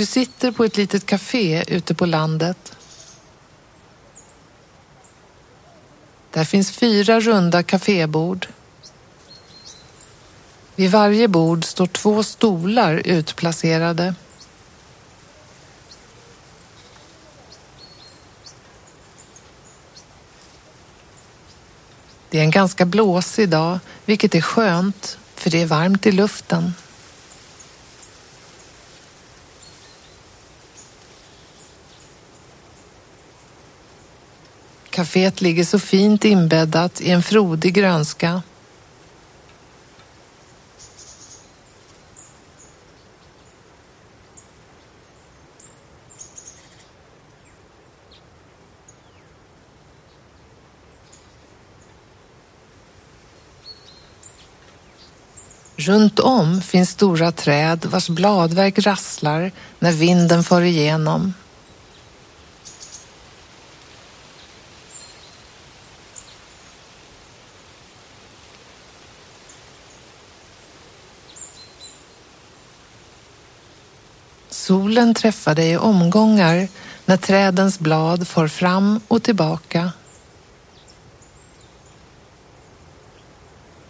Du sitter på ett litet café ute på landet. Där finns fyra runda kafébord. Vid varje bord står två stolar utplacerade. Det är en ganska blåsig dag, vilket är skönt, för det är varmt i luften. Caféet ligger så fint inbäddat i en frodig grönska. Runt om finns stora träd vars bladverk rasslar när vinden far igenom. Solen träffar dig i omgångar när trädens blad far fram och tillbaka.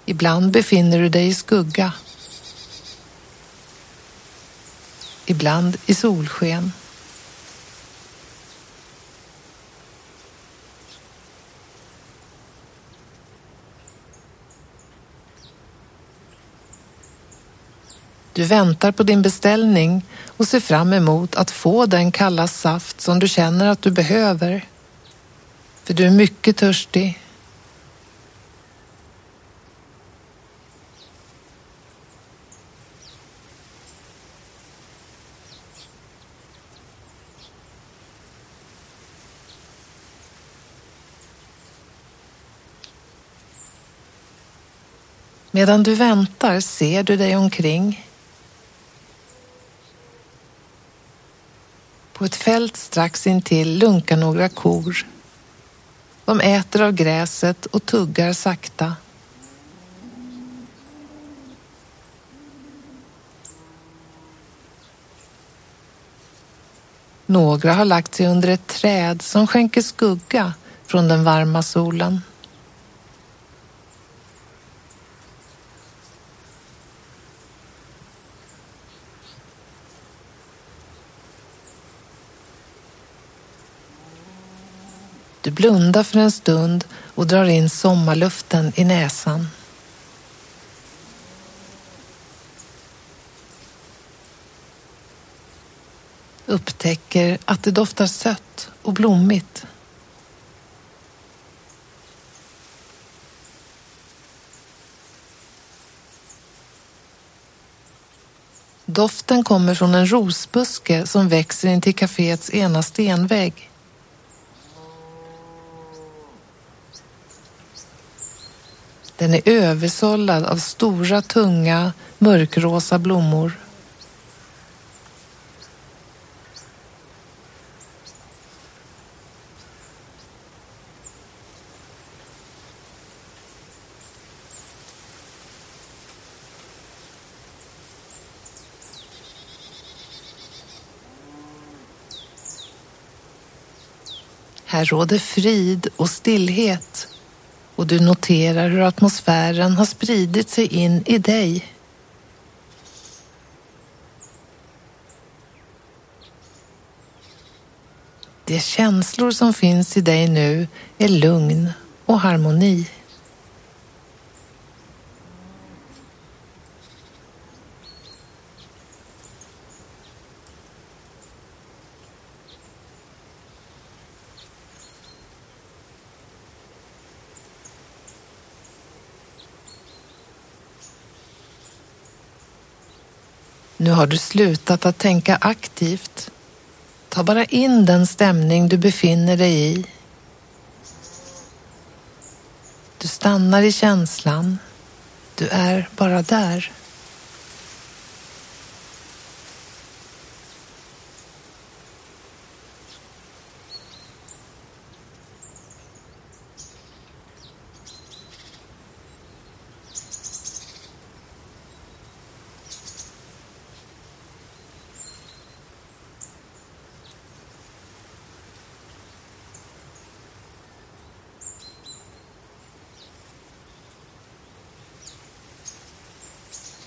Ibland befinner du dig i skugga. Ibland i solsken. Du väntar på din beställning och ser fram emot att få den kalla saft som du känner att du behöver. För du är mycket törstig. Medan du väntar ser du dig omkring. På ett fält strax intill lunkar några kor. De äter av gräset och tuggar sakta. Några har lagt sig under ett träd som skänker skugga från den varma solen. Du blundar för en stund och drar in sommarluften i näsan. Upptäcker att det doftar sött och blommigt. Doften kommer från en rosbuske som växer intill kaféets ena stenvägg. Den är översållad av stora, tunga, mörkrosa blommor. Här råder frid och stillhet och du noterar hur atmosfären har spridit sig in i dig. De känslor som finns i dig nu är lugn och harmoni. Nu har du slutat att tänka aktivt. Ta bara in den stämning du befinner dig i. Du stannar i känslan. Du är bara där.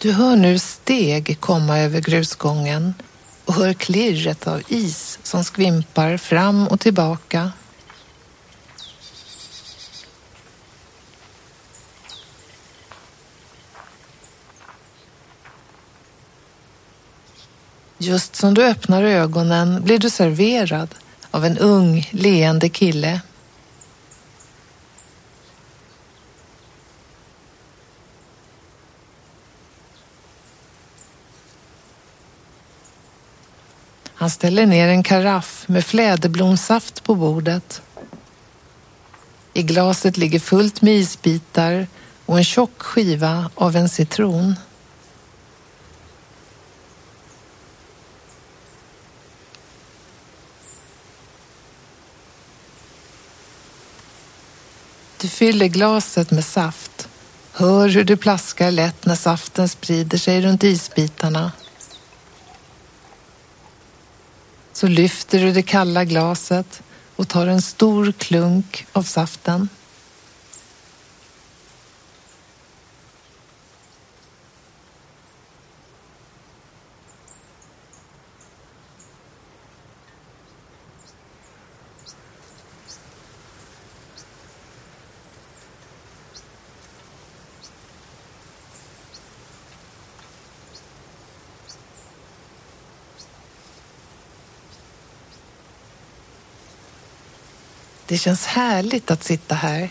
Du hör nu steg komma över grusgången och hör klirret av is som skvimpar fram och tillbaka. Just som du öppnar ögonen blir du serverad av en ung, leende kille. Han ställer ner en karaff med fläderblomsaft på bordet. I glaset ligger fullt med isbitar och en tjock skiva av en citron. Du fyller glaset med saft. Hör hur det plaskar lätt när saften sprider sig runt isbitarna. Så lyfter du det kalla glaset och tar en stor klunk av saften. Det känns härligt att sitta här,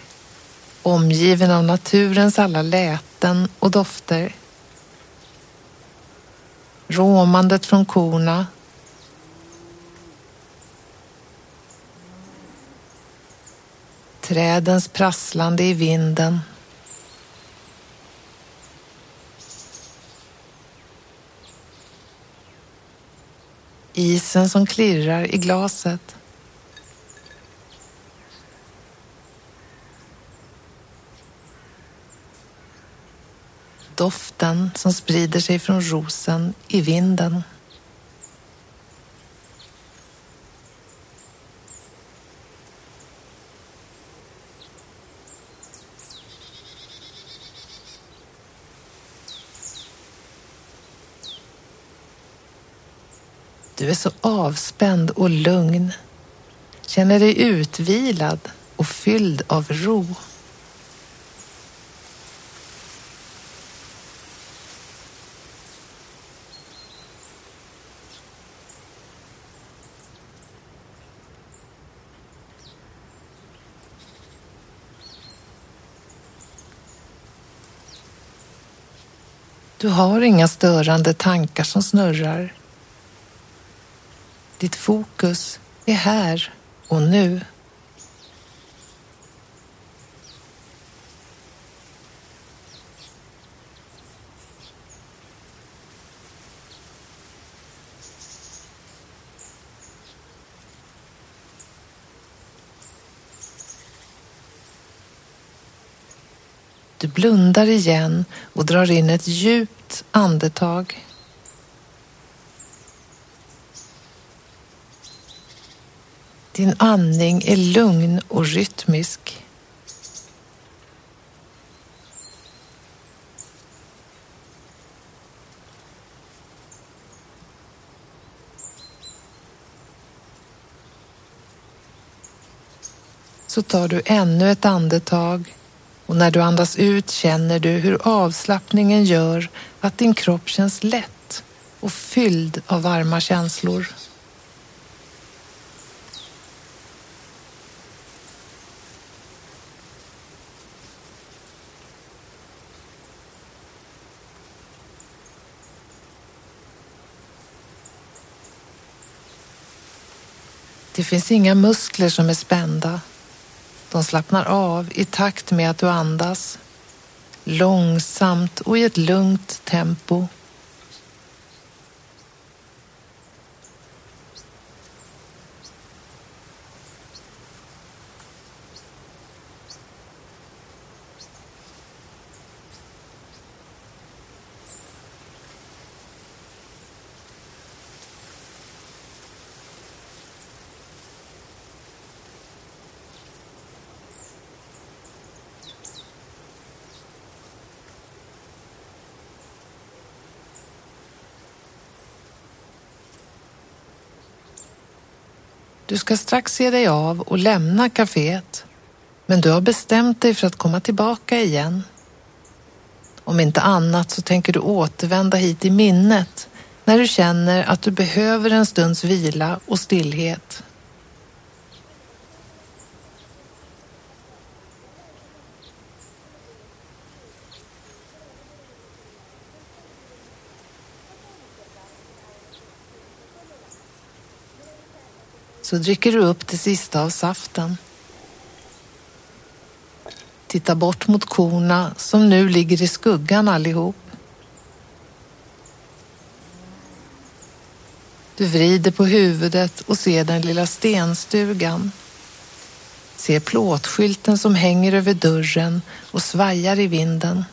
omgiven av naturens alla läten och dofter. Råmandet från korna. Trädens prasslande i vinden. Isen som klirrar i glaset. Doften som sprider sig från rosen i vinden. Du är så avspänd och lugn. Känner dig utvilad och fylld av ro. Du har inga störande tankar som snurrar. Ditt fokus är här och nu. Du blundar igen och drar in ett djupt andetag. Din andning är lugn och rytmisk. Så tar du ännu ett andetag och när du andas ut känner du hur avslappningen gör att din kropp känns lätt och fylld av varma känslor. Det finns inga muskler som är spända de slappnar av i takt med att du andas. Långsamt och i ett lugnt tempo. Du ska strax ge dig av och lämna kaféet. Men du har bestämt dig för att komma tillbaka igen. Om inte annat så tänker du återvända hit i minnet när du känner att du behöver en stunds vila och stillhet. Så dricker du upp det sista av saften. Titta bort mot korna som nu ligger i skuggan allihop. Du vrider på huvudet och ser den lilla stenstugan. Ser plåtskylten som hänger över dörren och svajar i vinden.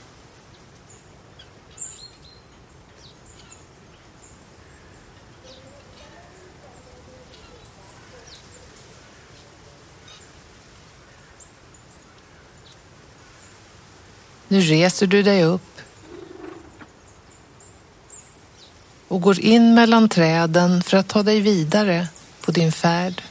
Nu reser du dig upp och går in mellan träden för att ta dig vidare på din färd.